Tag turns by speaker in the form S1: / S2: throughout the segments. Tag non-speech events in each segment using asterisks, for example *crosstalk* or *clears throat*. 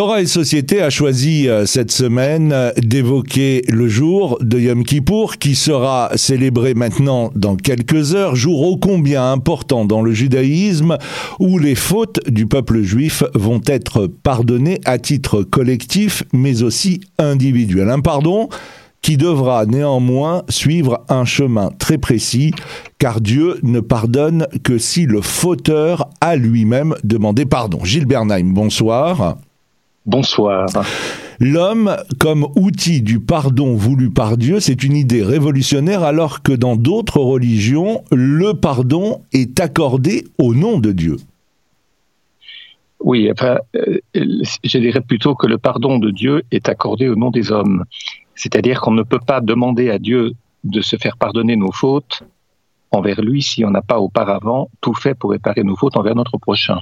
S1: Torah et Société a choisi euh, cette semaine euh, d'évoquer le jour de Yom Kippour qui sera célébré maintenant dans quelques heures, jour ô combien important dans le judaïsme où les fautes du peuple juif vont être pardonnées à titre collectif mais aussi individuel. Un pardon qui devra néanmoins suivre un chemin très précis, car Dieu ne pardonne que si le fauteur a lui-même demandé pardon. Gilles Bernheim, bonsoir.
S2: Bonsoir.
S1: L'homme comme outil du pardon voulu par Dieu, c'est une idée révolutionnaire alors que dans d'autres religions, le pardon est accordé au nom de Dieu.
S2: Oui, enfin, euh, je dirais plutôt que le pardon de Dieu est accordé au nom des hommes. C'est-à-dire qu'on ne peut pas demander à Dieu de se faire pardonner nos fautes envers lui si on n'a pas auparavant tout fait pour réparer nos fautes envers notre prochain.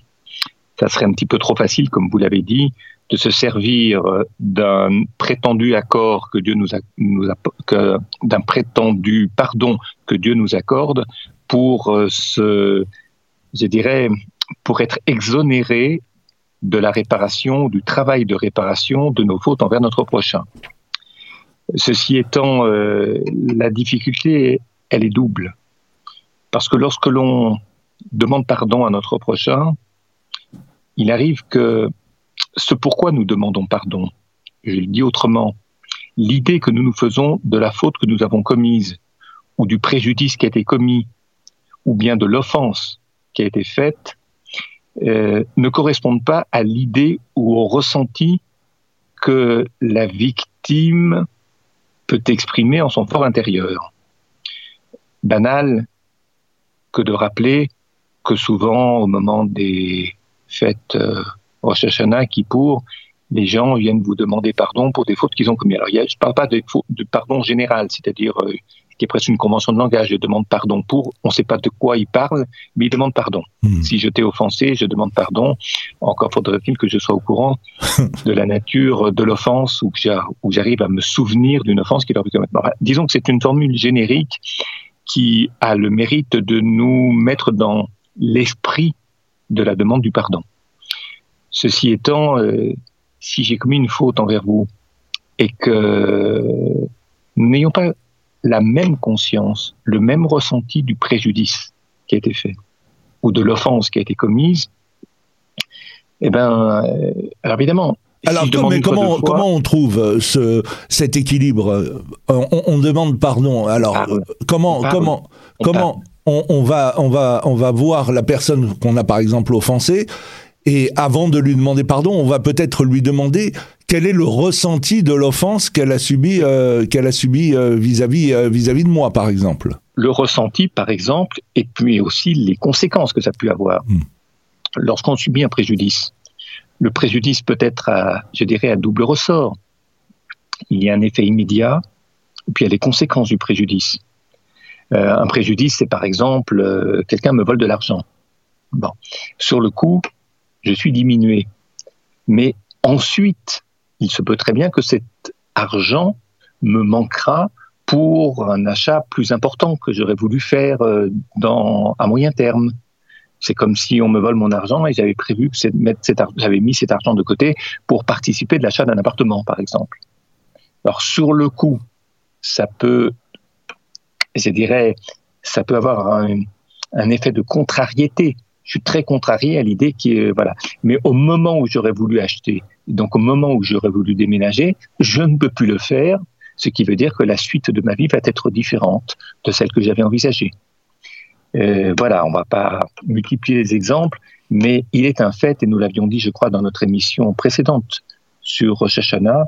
S2: Ça serait un petit peu trop facile, comme vous l'avez dit, de se servir d'un prétendu accord que Dieu nous, a, d'un prétendu pardon que Dieu nous accorde pour euh, se, je dirais, pour être exonéré de la réparation, du travail de réparation de nos fautes envers notre prochain. Ceci étant, euh, la difficulté, elle est double. Parce que lorsque l'on demande pardon à notre prochain, il arrive que ce pourquoi nous demandons pardon, je le dis autrement, l'idée que nous nous faisons de la faute que nous avons commise, ou du préjudice qui a été commis, ou bien de l'offense qui a été faite, euh, ne correspondent pas à l'idée ou au ressenti que la victime peut exprimer en son fort intérieur. Banal que de rappeler que souvent, au moment des fêtes euh, Rosh Hashanah, pour les gens viennent vous demander pardon pour des fautes qu'ils ont commises. Alors, je ne parle pas de, de pardon général, c'est-à-dire euh, qui est presque une convention de langage. Je demande pardon pour, on ne sait pas de quoi il parle, mais il demande pardon. Hmm. Si je t'ai offensé, je demande pardon. Encore faudrait-il que je sois au courant *laughs* de la nature de l'offense ou que j'arrive à me souvenir d'une offense qui leur pu commettre. Disons que c'est une formule générique qui a le mérite de nous mettre dans l'esprit de la demande du pardon. Ceci étant, euh, si j'ai commis une faute envers vous et que n'ayons pas la même conscience, le même ressenti du préjudice qui a été fait ou de l'offense qui a été commise, eh ben, euh, alors évidemment.
S1: Alors, mais comment, comment on trouve euh, ce, cet équilibre on, demande pardon. Alors, comment, comment, comment on, on, va, on, va, on va voir la personne qu'on a par exemple offensée et avant de lui demander pardon, on va peut-être lui demander quel est le ressenti de l'offense qu'elle a subi, euh, qu'elle a euh, vis-à-vis euh, vis-à-vis de moi, par exemple.
S2: Le ressenti, par exemple, et puis aussi les conséquences que ça peut avoir. Hmm. Lorsqu'on subit un préjudice, le préjudice peut être, à, je dirais, à double ressort. Il y a un effet immédiat, et puis il y a les conséquences du préjudice. un préjudice, c'est par exemple, quelqu'un me vole de l'argent. Bon, sur le coup, je suis diminué. Mais ensuite, il se peut très bien que cet argent me manquera pour un achat plus important que j'aurais voulu faire euh, dans, à moyen terme. C'est comme si on me vole mon argent et j'avais prévu que j'avais mis cet argent de côté pour participer de l'achat d'un appartement, par exemple. Alors sur le coup, ça peut, je dirais, ça peut avoir un effet de contrariété je suis très contrarié à l'idée qui est voilà. Mais au moment où j'aurais voulu acheter, donc au moment où j'aurais voulu déménager, je ne peux plus le faire, ce qui veut dire que la suite de ma vie va être différente de celle que j'avais envisagée. Euh, voilà, on va pas multiplier les exemples, mais il est un fait, et nous l'avions dit, je crois, dans notre émission précédente sur Rosh Hashanah,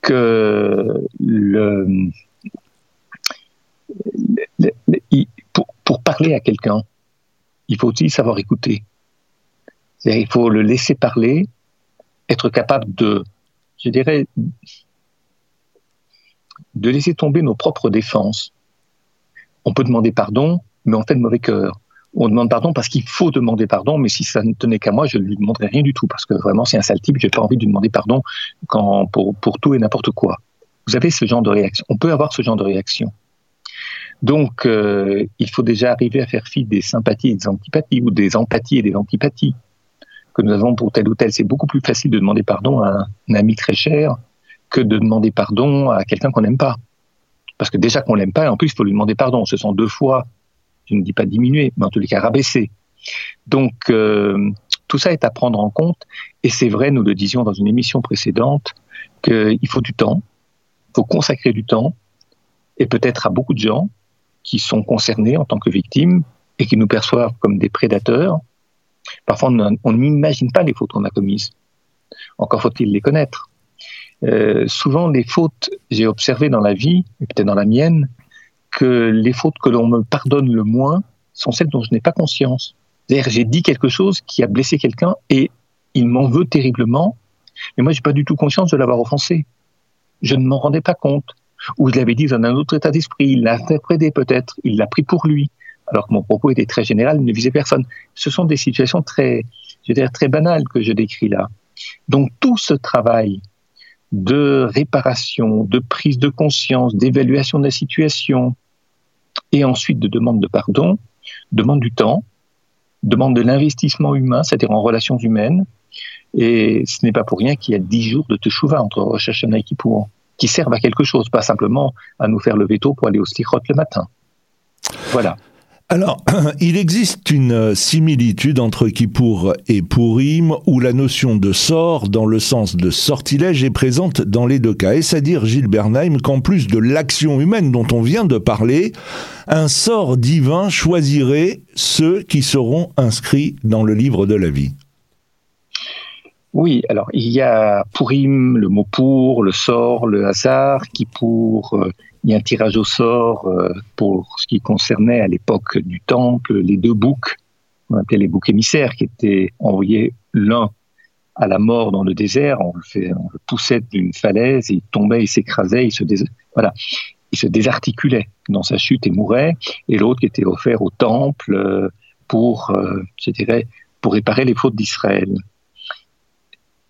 S2: que le, pour parler à quelqu'un, il faut aussi savoir écouter. Il faut le laisser parler, être capable de, je dirais, de laisser tomber nos propres défenses. On peut demander pardon, mais on fait de mauvais cœur. On demande pardon parce qu'il faut demander pardon, mais si ça ne tenait qu'à moi, je ne lui demanderais rien du tout, parce que vraiment, c'est un sale type, j'ai pas envie de lui demander pardon pour, pour tout et n'importe quoi. Vous avez ce genre de réaction. On peut avoir ce genre de réaction. Donc, euh, il faut déjà arriver à faire fi des sympathies et des antipathies, ou des empathies et des antipathies. que nous avons pour tel ou tel. C'est beaucoup plus facile de demander pardon à un ami très cher que de demander pardon à quelqu'un qu'on n'aime pas. Parce que déjà qu'on l'aime pas, et en plus, il faut lui demander pardon. Ce sont deux fois, je ne dis pas diminuer, mais en tous les cas rabaisser. Donc, euh, tout ça est à prendre en compte. Et c'est vrai, nous le disions dans une émission précédente, qu'il faut du temps, il faut consacrer du temps, et peut-être à beaucoup de gens qui sont concernés en tant que victimes et qui nous perçoivent comme des prédateurs. Parfois, on n'imagine pas les fautes qu'on a commises. Encore faut-il les connaître. Euh, souvent, les fautes, j'ai observé dans la vie, et peut-être dans la mienne, que les fautes que l'on me pardonne le moins sont celles dont je n'ai pas conscience. C'est-à-dire, j'ai dit quelque chose qui a blessé quelqu'un et il m'en veut terriblement, mais moi, j'ai pas du tout conscience de l'avoir offensé. Je ne m'en rendais pas compte. Ou je l'avais dit dans un autre état d'esprit, il l'a interprété peut-être, il l'a pris pour lui, alors que mon propos était très général, il ne visait personne. Ce sont des situations très, je veux dire, très banales que je décris là. Donc tout ce travail de réparation, de prise de conscience, d'évaluation de la situation, et ensuite de demande de pardon, demande du temps, demande de l'investissement humain, c'est-à-dire en relations humaines, et ce n'est pas pour rien qu'il y a dix jours de Teshuvah entre Rosh et Kippour, qui servent à quelque chose, pas simplement à nous faire le veto pour aller au stichrot le matin. Voilà.
S1: Alors, *clears throat* il existe une similitude entre Kippour et Purim où la notion de sort, dans le sens de sortilège, est présente dans les deux cas. Est-ce à dire, Gilles Bernheim, qu'en plus de l'action humaine dont on vient de parler, un sort divin choisirait ceux qui seront inscrits dans le livre de la vie
S2: oui, alors il y a Purim, le mot pour, le sort, le hasard, qui pour, euh, il y a un tirage au sort euh, pour ce qui concernait à l'époque du temple les deux boucs, on appelait les boucs émissaires, qui étaient envoyés l'un à la mort dans le désert, on le, fait, on le poussait d'une falaise, il tombait, il s'écrasait, il se voilà, il se désarticulait dans sa chute et mourait, et l'autre qui était offert au temple euh, pour, je dirais, pour réparer les fautes d'Israël.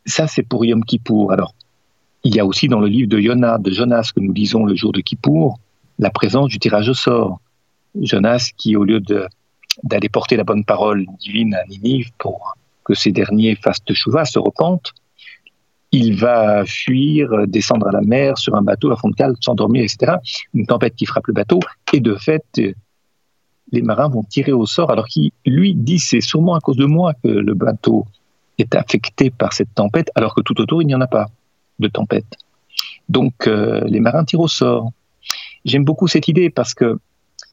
S2: Ça, c'est pour Yom Kippour. Alors, il y a aussi dans le livre de Jonas, de Jonas que nous lisons le jour de Kippour, la présence du tirage au sort. Jonas qui, au lieu d'aller porter la bonne parole divine à Ninive pour que ces derniers fassent teshuva, se repentent, il va fuir, descendre à la mer sur un bateau à fond de cale, s'endormir, etc. Une tempête qui frappe le bateau, et de fait, les marins vont tirer au sort, alors qu'il lui dit c'est sûrement à cause de moi que le bateau est affecté par cette tempête, alors que tout autour, il n'y en a pas de tempête. Donc, euh, les marins tirent au sort. J'aime beaucoup cette idée parce que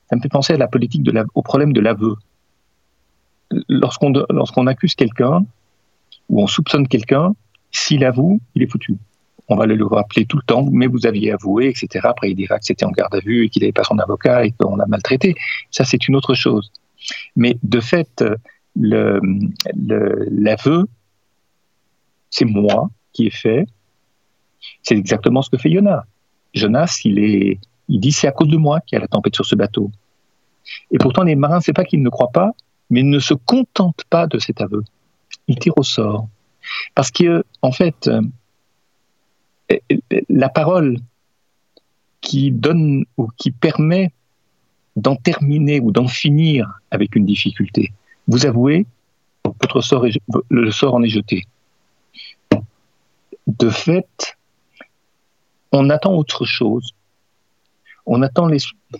S2: ça me fait penser à la politique de au problème de l'aveu. Lorsqu'on accuse quelqu'un ou on soupçonne quelqu'un, s'il avoue, il est foutu. On va le rappeler tout le temps, mais vous aviez avoué, etc. Après, il dira que c'était en garde à vue et qu'il n'avait pas son avocat et qu'on l'a maltraité. Ça, c'est une autre chose. Mais de fait, l'aveu, c'est moi qui ai fait. C'est exactement ce que fait Jonas. Jonas, il, est, il dit c'est à cause de moi qu'il y a la tempête sur ce bateau. Et pourtant, les marins, c'est pas qu'ils ne croient pas, mais ils ne se contentent pas de cet aveu. Ils tirent au sort. Parce que, fait, euh, la parole qui donne ou qui permet d'en terminer ou d'en finir avec une difficulté, vous avouez, votre sort le sort en est jeté. De fait, on attend autre chose. On attend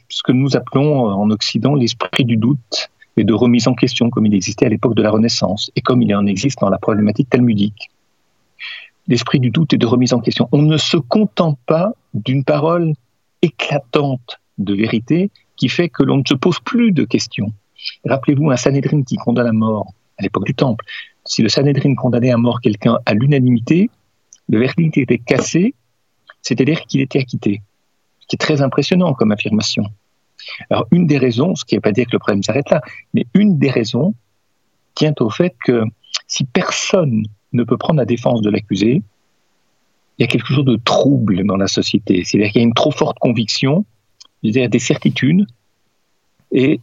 S2: ce que nous appelons en Occident l'esprit du doute et de remise en question, comme il existait à l'époque de la Renaissance et comme il en existe dans la problématique talmudique. L'esprit du doute et de remise en question. On ne se contente pas d'une parole éclatante de vérité qui fait que l'on ne se pose plus de questions. Rappelez-vous un Sanhedrin qui condamne à mort à l'époque du Temple. Si le Sanhedrin condamnait à mort quelqu'un à l'unanimité, le verdict était cassé, c'est-à-dire qu'il était acquitté. Ce qui est très impressionnant comme affirmation. Alors, une des raisons, ce qui ne veut pas dire que le problème s'arrête là, mais une des raisons tient au fait que si personne ne peut prendre la défense de l'accusé, il y a quelque chose de trouble dans la société. C'est-à-dire qu'il y a une trop forte conviction, c'est-à-dire des certitudes, et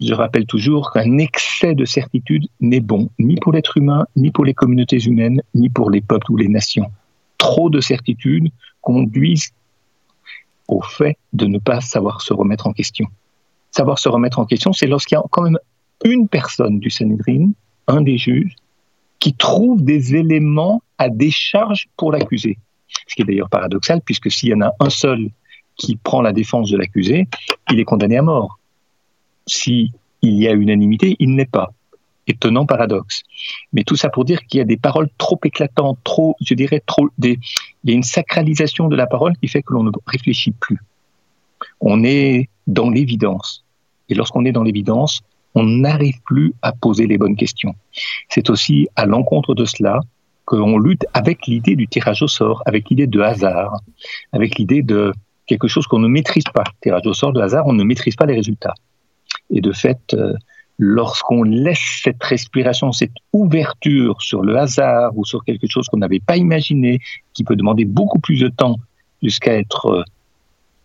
S2: je rappelle toujours qu'un excès de certitude n'est bon ni pour l'être humain, ni pour les communautés humaines, ni pour les peuples ou les nations. Trop de certitudes conduisent au fait de ne pas savoir se remettre en question. Savoir se remettre en question, c'est lorsqu'il y a quand même une personne du Sanhedrin, un des juges, qui trouve des éléments à décharge pour l'accusé. Ce qui est d'ailleurs paradoxal, puisque s'il y en a un seul qui prend la défense de l'accusé, il est condamné à mort. S'il y a unanimité, il n'est pas. Étonnant paradoxe. Mais tout ça pour dire qu'il y a des paroles trop éclatantes, trop, je dirais, trop, des, il y a une sacralisation de la parole qui fait que l'on ne réfléchit plus. On est dans l'évidence. Et lorsqu'on est dans l'évidence, on n'arrive plus à poser les bonnes questions. C'est aussi à l'encontre de cela qu'on lutte avec l'idée du tirage au sort, avec l'idée de hasard, avec l'idée de quelque chose qu'on ne maîtrise pas. Tirage au sort de hasard, on ne maîtrise pas les résultats. Et de fait, euh, lorsqu'on laisse cette respiration, cette ouverture sur le hasard ou sur quelque chose qu'on n'avait pas imaginé, qui peut demander beaucoup plus de temps jusqu'à être euh,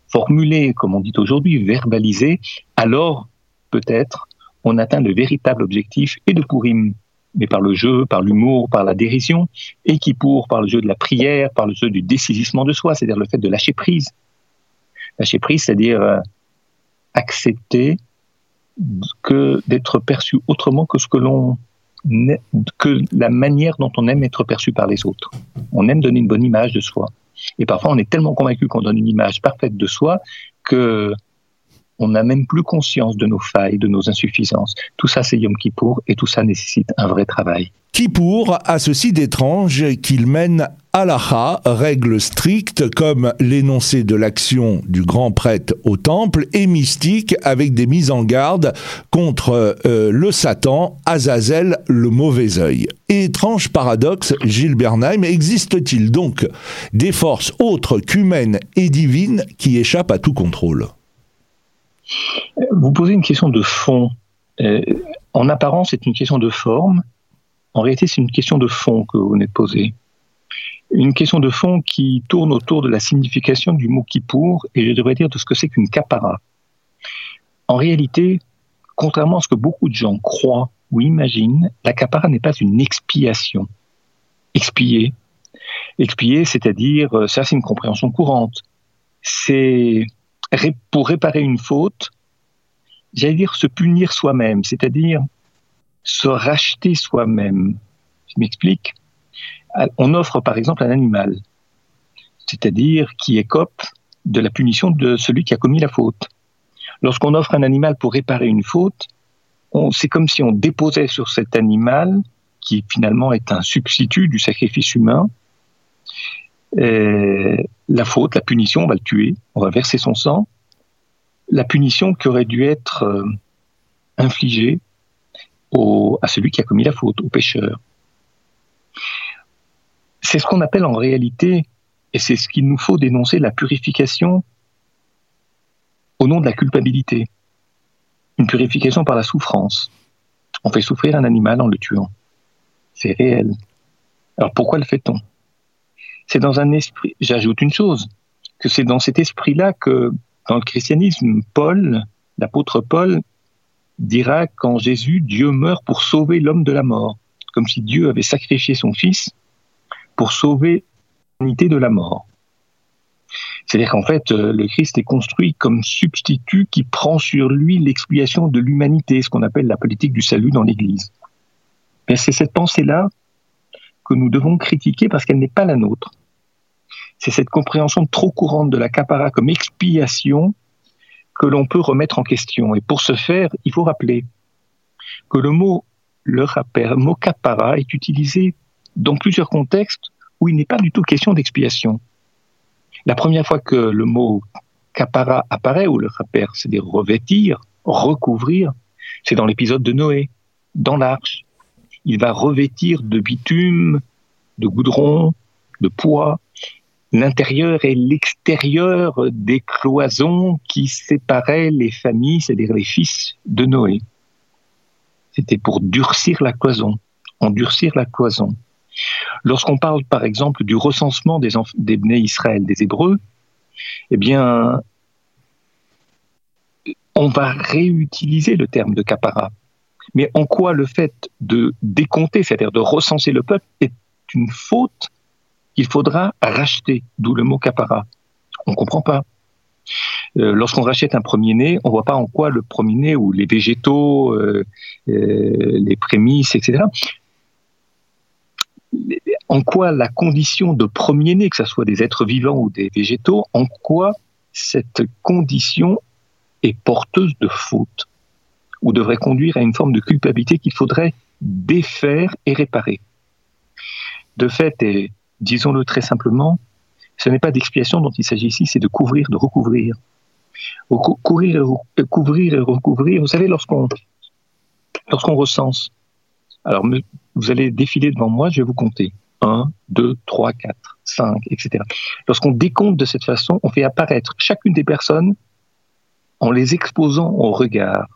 S2: formulé, comme on dit aujourd'hui, verbalisé, alors peut-être on atteint le véritable objectif et de Purim, mais par le jeu, par l'humour, par la dérision, et qui pour par le jeu de la prière, par le jeu du décisissement de soi, c'est-à-dire le fait de lâcher prise. Lâcher prise, c'est-à-dire euh, accepter que d'être perçu autrement que ce que l'on que la manière dont on aime être perçu par les autres. On aime donner une bonne image de soi. Et parfois, on est tellement convaincu qu'on donne une image parfaite de soi que on n'a même plus conscience de nos failles, de nos insuffisances. Tout ça, c'est Yom Kippour et tout ça nécessite un vrai travail.
S1: Kippour a ceci d'étrange qu'il mène halacha, règle stricte comme l'énoncé de l'action du grand prêtre au temple, et mystique avec des mises en garde contre euh, le Satan, Azazel, le mauvais œil. Étrange paradoxe, Gilles Bernheim, existe-t-il donc des forces autres qu'humaines et divines qui échappent à tout contrôle?
S2: Vous posez une question de fond. Euh, en apparence, c'est une question de forme. En réalité, c'est une question de fond que vous venez de poser. Une question de fond qui tourne autour de la signification du mot Kippour et je devrais dire de ce que c'est qu'une capara. En réalité, contrairement à ce que beaucoup de gens croient ou imaginent, la capara n'est pas une expiation. Expier. Expier, c'est-à-dire, euh, ça c'est une compréhension courante. C'est pour réparer une faute, j'allais dire se punir soi-même, c'est-à-dire se racheter soi-même. Je m'explique. On offre par exemple un animal, c'est-à-dire qui écope de la punition de celui qui a commis la faute. Lorsqu'on offre un animal pour réparer une faute, c'est comme si on déposait sur cet animal, qui finalement est un substitut du sacrifice humain, la faute, la punition, on va le tuer, on va verser son sang. La punition qui aurait dû être euh, infligée à celui qui a commis la faute, au pécheur. C'est ce qu'on appelle en réalité, et c'est ce qu'il nous faut dénoncer, la purification au nom de la culpabilité. Une purification par la souffrance. On fait souffrir un animal en le tuant. C'est réel. Alors pourquoi le fait-on? C'est dans un esprit, j'ajoute une chose, que c'est dans cet esprit-là que dans le christianisme, Paul, l'apôtre Paul, dira qu'en Jésus, Dieu meurt pour sauver l'homme de la mort, comme si Dieu avait sacrifié son Fils pour sauver l'humanité de la mort. C'est-à-dire qu'en fait, euh, le Christ est construit comme substitut qui prend sur lui l'expiation de l'humanité, ce qu'on appelle la politique du salut dans l'Église. c'est cette pensée-là que nous devons critiquer parce qu'elle n'est pas la nôtre. C'est cette compréhension trop courante de la capara comme expiation que l'on peut remettre en question. Et pour ce faire, il faut rappeler que le mot le rappel, mot capara est utilisé dans plusieurs contextes où il n'est pas du tout question d'expiation. La première fois que le mot capara apparaît, ou le rappel, c'est des revêtir, recouvrir, c'est dans l'épisode de Noé, dans l'arche il va revêtir de bitume, de goudron, de poids, l'intérieur et l'extérieur des cloisons qui séparaient les familles, c'est-à-dire les fils de Noé. C'était pour durcir la cloison, endurcir la cloison. Lorsqu'on parle par exemple du recensement des, des Israël, des Hébreux, eh bien, on va réutiliser le terme de capara mais en quoi le fait de décompter, c'est-à-dire de recenser le peuple, est une faute qu'il faudra racheter, d'où le mot capara. On ne comprend pas. Euh, lorsqu'on rachète un premier-né, on ne voit pas en quoi le premier-né ou les végétaux, euh, euh, les prémices, etc., en quoi la condition de premier-né, que ce soit des êtres vivants ou des végétaux, en quoi cette condition est porteuse de faute ou devrait conduire à une forme de culpabilité qu'il faudrait défaire et réparer? De fait, et disons-le très simplement, ce n'est pas d'expiation dont il s'agit ici, c'est de couvrir, de recouvrir. Couvrir et, couvrir et recouvrir, vous savez, lorsqu'on lorsqu'on recense, alors vous allez défiler devant moi, je vais vous compter. 1, 2, 3, 4, 5, etc. Lorsqu'on décompte de cette façon, on fait apparaître chacune des personnes en les exposant au regard.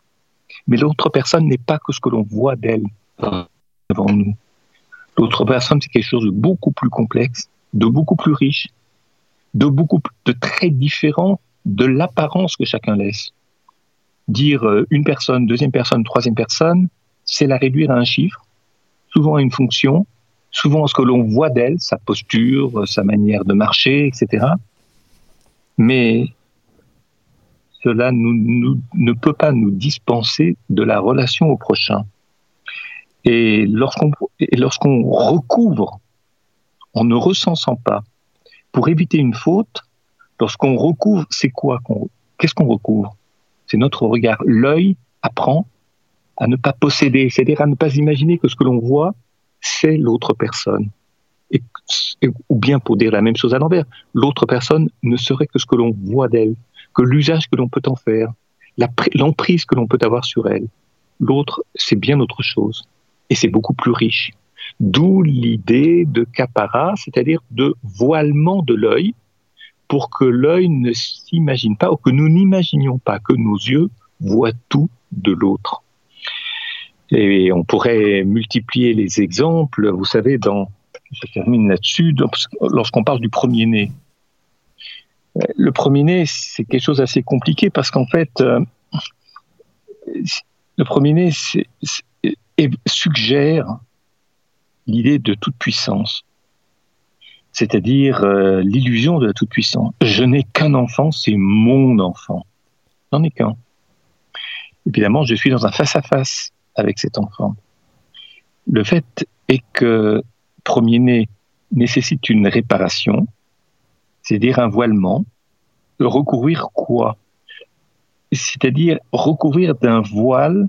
S2: Mais l'autre personne n'est pas que ce que l'on voit d'elle devant nous. L'autre personne, c'est quelque chose de beaucoup plus complexe, de beaucoup plus riche, de beaucoup de très différent de l'apparence que chacun laisse. Dire euh, une personne, deuxième personne, troisième personne, c'est la réduire à un chiffre, souvent à une fonction, souvent à ce que l'on voit d'elle, sa posture, sa manière de marcher, etc. Mais cela ne peut pas nous dispenser de la relation au prochain. Et lorsqu'on lorsqu'on recouvre en ne recensant pas, pour éviter une faute, lorsqu'on recouvre, c'est quoi Qu'est-ce qu'on recouvre? C'est notre regard. L'œil apprend à ne pas posséder, c'est-à-dire à ne pas imaginer que ce que l'on voit, c'est l'autre personne. Et, ou bien pour dire la même chose à l'envers, l'autre personne ne serait que ce que l'on voit d'elle, que l'usage que l'on peut en faire, l'emprise que l'on peut avoir sur elle. L'autre, c'est bien autre chose. Et c'est beaucoup plus riche. D'où l'idée de capara, c'est-à-dire de voilement de l'œil, pour que l'œil ne s'imagine pas, ou que nous n'imaginions pas que nos yeux voient tout de l'autre. Et on pourrait multiplier les exemples. Vous savez, dans, je termine là-dessus, lorsqu'on parle du premier-né. Le premier-né, c'est quelque chose d'assez compliqué parce qu'en fait, euh, le premier-né suggère l'idée de toute puissance, c'est-à-dire euh, l'illusion de la toute puissance. Je n'ai qu'un enfant, c'est mon enfant. J'en ai qu'un. Évidemment, je suis dans un face-à-face. -face avec cet enfant. Le fait est que premier-né nécessite une réparation, c'est-à-dire un voilement, recouvrir quoi? C'est-à-dire recouvrir d'un voile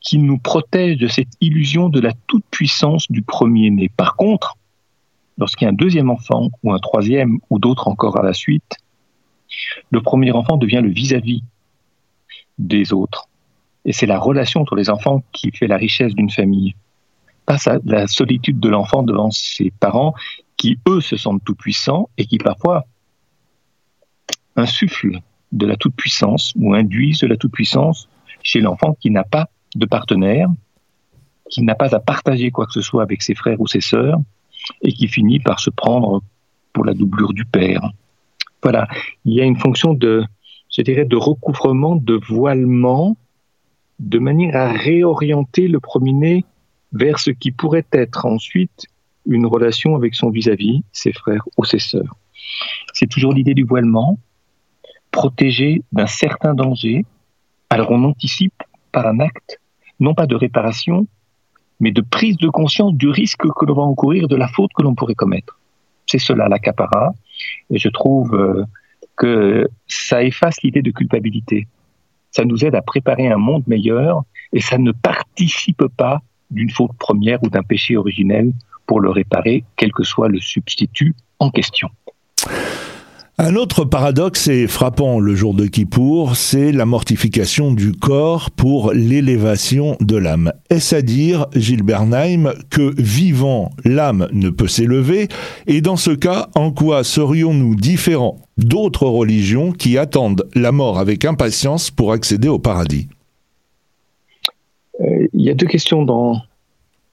S2: qui nous protège de cette illusion de la toute-puissance du premier-né. Par contre, lorsqu'il y a un deuxième enfant, ou un troisième, ou d'autres encore à la suite, le premier enfant devient le vis-à-vis des autres. Et c'est la relation entre les enfants qui fait la richesse d'une famille. Pas la solitude de l'enfant devant ses parents qui, eux, se sentent tout-puissants et qui parfois insufflent de la toute-puissance ou induisent de la toute-puissance chez l'enfant qui n'a pas de partenaire, qui n'a pas à partager quoi que ce soit avec ses frères ou ses sœurs, et qui finit par se prendre pour la doublure du père. Voilà, il y a une fonction de, je dirais, de recouvrement, de voilement de manière à réorienter le premier-né vers ce qui pourrait être ensuite une relation avec son vis-à-vis, ses frères ou ses sœurs. C'est toujours l'idée du voilement, protégé d'un certain danger. Alors on anticipe un acte, non pas de réparation, mais de prise de conscience du risque que l'on va encourir, de la faute que l'on pourrait commettre. C'est cela l'acapara, et je trouve euh, que ça efface l'idée de culpabilité ça nous aide à préparer un monde meilleur et ça ne participe pas d'une faute première ou d'un péché originel pour le réparer, quel que soit le substitut en question.
S1: Un autre paradoxe est frappant le jour de Kippour, c'est la mortification du corps pour l'élévation de l'âme. Est-ce à dire, Gilles Bernheim, que vivant, l'âme ne peut s'élever? Et dans ce cas, en quoi serions-nous différents d'autres religions qui attendent la mort avec impatience pour accéder au paradis?
S2: Euh, Il y a deux questions dans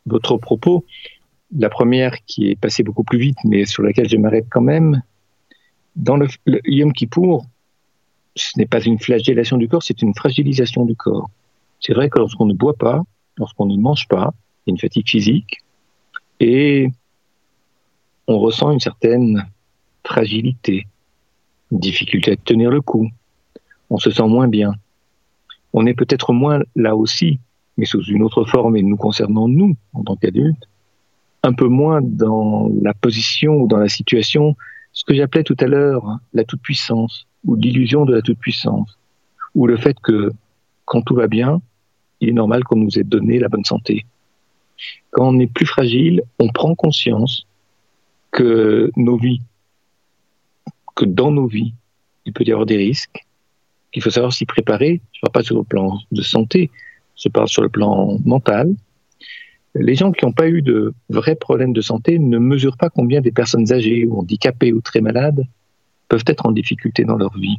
S2: votre propos. La première qui est passée beaucoup plus vite, mais sur laquelle je m'arrête quand même, dans le, Yom Kippour, ce n'est pas une flagellation du corps, c'est une fragilisation du corps. C'est vrai que lorsqu'on ne boit pas, lorsqu'on ne mange pas, il y a une fatigue physique et on ressent une certaine fragilité, une difficulté à tenir le coup. On se sent moins bien. On est peut-être moins là aussi, mais sous une autre forme et nous concernant nous en tant qu'adultes, un peu moins dans la position ou dans la situation, ce que j'appelais tout à l'heure hein, la toute-puissance, ou l'illusion de la toute-puissance, ou le fait que quand tout va bien, il est normal qu'on nous ait donné la bonne santé. Quand on est plus fragile, on prend conscience que nos vies, que dans nos vies, il peut y avoir des risques, qu'il faut savoir s'y préparer. Je ne parle pas sur le plan de santé, je parle sur le plan mental. Les gens qui n'ont pas eu de vrais problèmes de santé ne mesurent pas combien des personnes âgées ou handicapées ou très malades peuvent être en difficulté dans leur vie.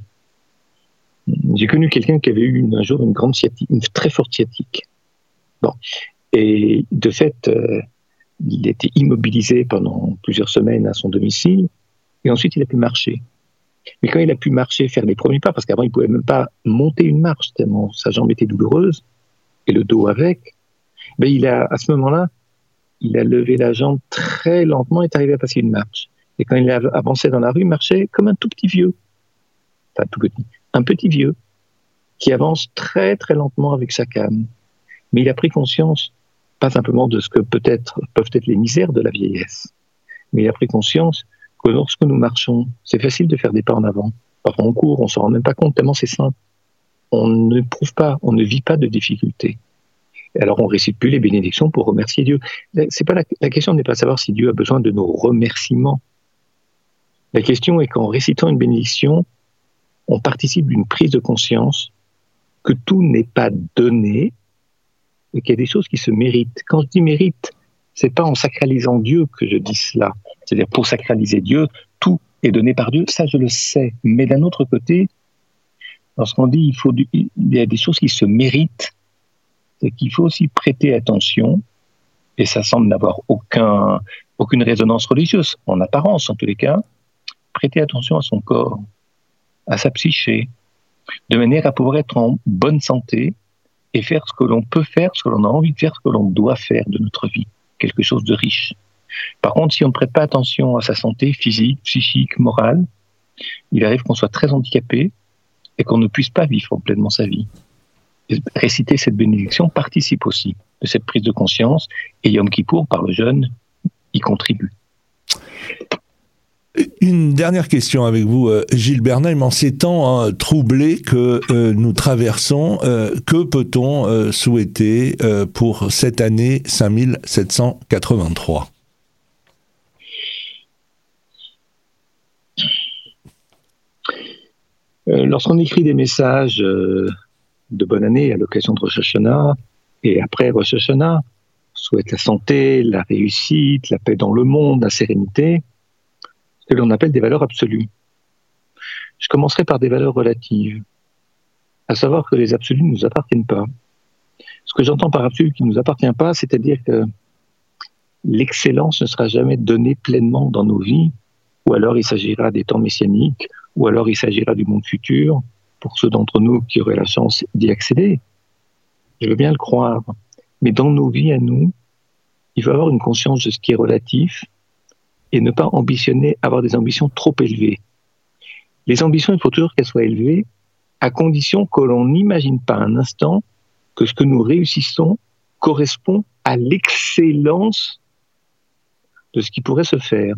S2: J'ai connu quelqu'un qui avait eu un jour une grande sciatique, une très forte sciatique. Bon. Et de fait, euh, il était immobilisé pendant plusieurs semaines à son domicile, et ensuite il a pu marcher. Mais quand il a pu marcher, faire les premiers pas, parce qu'avant il pouvait même pas monter une marche tellement sa jambe était douloureuse et le dos avec, ben il a à ce moment-là, il a levé la jambe très lentement et est arrivé à passer une marche. Et quand il a avancé dans la rue, il marchait comme un tout petit vieux, enfin tout petit, un petit vieux qui avance très très lentement avec sa canne. Mais il a pris conscience pas simplement de ce que peut-être peuvent être les misères de la vieillesse, mais il a pris conscience que lorsque nous marchons, c'est facile de faire des pas en avant. Parfois on court, on s'en rend même pas compte tellement c'est simple. On ne prouve pas, on ne vit pas de difficultés. Alors on récite plus les bénédictions pour remercier Dieu. C'est pas la, la question n'est pas savoir si Dieu a besoin de nos remerciements. La question est qu'en récitant une bénédiction, on participe d'une prise de conscience que tout n'est pas donné, et qu'il y a des choses qui se méritent. Quand je dis mérite, c'est pas en sacralisant Dieu que je dis cela. C'est-à-dire pour sacraliser Dieu, tout est donné par Dieu, ça je le sais. Mais d'un autre côté, lorsqu'on dit il faut il y a des choses qui se méritent, c'est qu'il faut aussi prêter attention, et ça semble n'avoir aucun, aucune résonance religieuse, en apparence en tous les cas, prêter attention à son corps, à sa psyché, de manière à pouvoir être en bonne santé et faire ce que l'on peut faire, ce que l'on a envie de faire, ce que l'on doit faire de notre vie, quelque chose de riche. Par contre, si on ne prête pas attention à sa santé physique, psychique, morale, il arrive qu'on soit très handicapé et qu'on ne puisse pas vivre pleinement sa vie. Réciter cette bénédiction participe aussi de cette prise de conscience et Yom Kippour, par le jeune, y contribue.
S1: Une dernière question avec vous, euh, Gilles Bernheim. En ces temps hein, troublés que euh, nous traversons, euh, que peut-on souhaiter pour cette année 5783
S2: Lorsqu'on écrit des messages de bonne année à l'occasion de Rosh Hashanah et après Rosh Hashanah, souhaite la santé, la réussite, la paix dans le monde, la sérénité, que l'on appelle des valeurs absolues. Je commencerai par des valeurs relatives, à savoir que les absolus ne nous appartiennent pas. Ce que j'entends par absolu qui ne nous appartient pas, c'est-à-dire que l'excellence ne sera jamais donnée pleinement dans nos vies, ou alors il s'agira des temps messianiques, ou alors il s'agira du monde futur, pour ceux d'entre nous qui auraient la chance d'y accéder. Je veux bien le croire. Mais dans nos vies à nous, il faut avoir une conscience de ce qui est relatif et ne pas ambitionner, avoir des ambitions trop élevées. Les ambitions, il faut toujours qu'elles soient élevées, à condition que l'on n'imagine pas un instant que ce que nous réussissons correspond à l'excellence de ce qui pourrait se faire.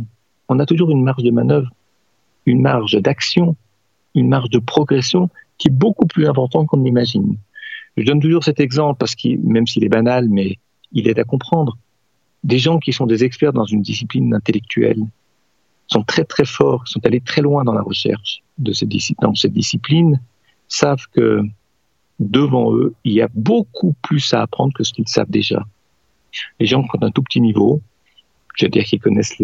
S2: On a toujours une marge de manœuvre, une marge d'action, une marge de progression qui est beaucoup plus importante qu'on l'imagine. Je donne toujours cet exemple parce que même s'il est banal, mais il aide à comprendre des gens qui sont des experts dans une discipline intellectuelle sont très très forts, sont allés très loin dans la recherche de cette, dans cette discipline, savent que devant eux, il y a beaucoup plus à apprendre que ce qu'ils savent déjà. Les gens qui ont un tout petit niveau, je veux dire qui connaissent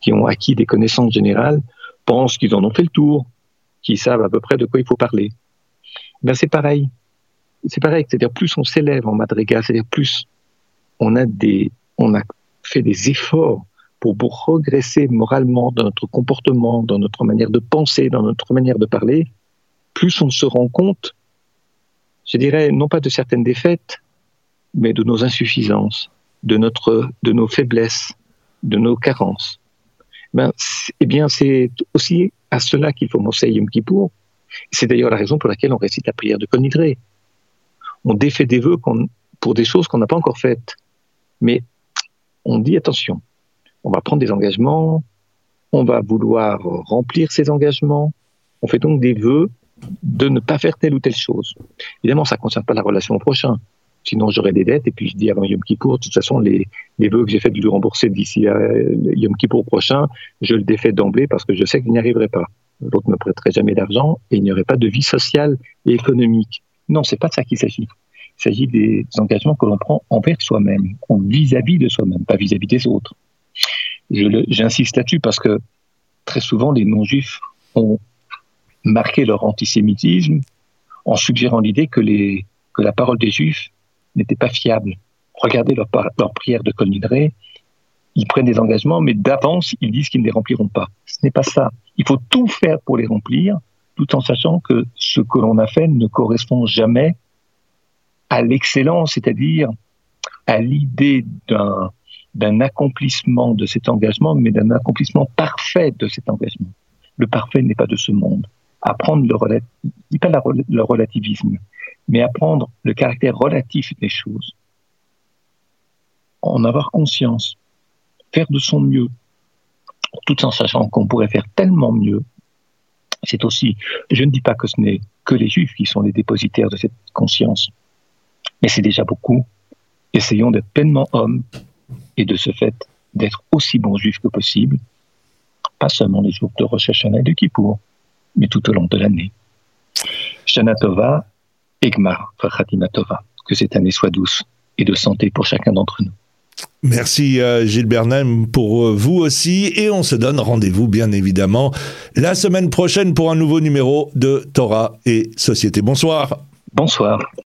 S2: qui ont acquis des connaissances générales, pensent qu'ils en ont fait le tour, qu'ils savent à peu près de quoi il faut parler. Ben c'est pareil. C'est pareil, c'est-à-dire plus on s'élève en madrigal, c'est-à-dire plus on a des, on a fait des efforts pour, progresser moralement dans notre comportement, dans notre manière de penser, dans notre manière de parler, plus on se rend compte, je dirais, non pas de certaines défaites, mais de nos insuffisances, de notre, de nos faiblesses, de nos carences. Ben, eh bien, c'est aussi à cela qu'il faut penser Yom Kippour. C'est d'ailleurs la raison pour laquelle on récite la prière de Conidré. On défait des vœux pour des choses qu'on n'a pas encore faites. Mais on dit attention, on va prendre des engagements, on va vouloir remplir ces engagements. On fait donc des vœux de ne pas faire telle ou telle chose. Évidemment, ça ne concerne pas la relation au prochain. Sinon, j'aurais des dettes et puis je dis avant Yom Kippour, de toute façon, les, les vœux que j'ai fait du rembourser d'ici à Yom Kippour prochain, je le défais d'emblée parce que je sais que je n'y arriverai pas. L'autre ne prêterait jamais d'argent et il n'y aurait pas de vie sociale et économique. Non, c'est pas de ça qu'il s'agit. Il s'agit des engagements que l'on prend envers soi-même, vis-à-vis de soi-même, pas vis-à-vis des autres. J'insiste là-dessus parce que très souvent, les non-juifs ont marqué leur antisémitisme en suggérant l'idée que, les, que la parole des juifs n'était pas fiable. Regardez leur, prière de Colnidré, ils prennent des engagements, mais d'avance, ils disent qu'ils ne les rempliront pas. Ce n'est pas ça. Il faut tout faire pour les remplir, tout en sachant que ce que l'on a fait ne correspond jamais à l'excellence, c'est-à-dire à l'idée d'un accomplissement de cet engagement, mais d'un accomplissement parfait de cet engagement. Le parfait n'est pas de ce monde. Apprendre le, le relativisme, mais apprendre le caractère relatif des choses. En avoir conscience, faire de son mieux, tout en sachant qu'on pourrait faire tellement mieux, c'est aussi, je ne dis pas que ce n'est que les juifs qui sont les dépositaires de cette conscience, mais c'est déjà beaucoup. Essayons d'être pleinement hommes et de ce fait d'être aussi bons juifs que possible, pas seulement les jours de Hashanah et de Kippour, mais tout au long de l'année. Shana Tova, Egmar, Tova. Que cette année soit douce et de santé pour chacun d'entre nous.
S1: Merci euh, Gilles Bernheim pour euh, vous aussi et on se donne rendez-vous bien évidemment la semaine prochaine pour un nouveau numéro de Torah et Société. Bonsoir.
S2: Bonsoir.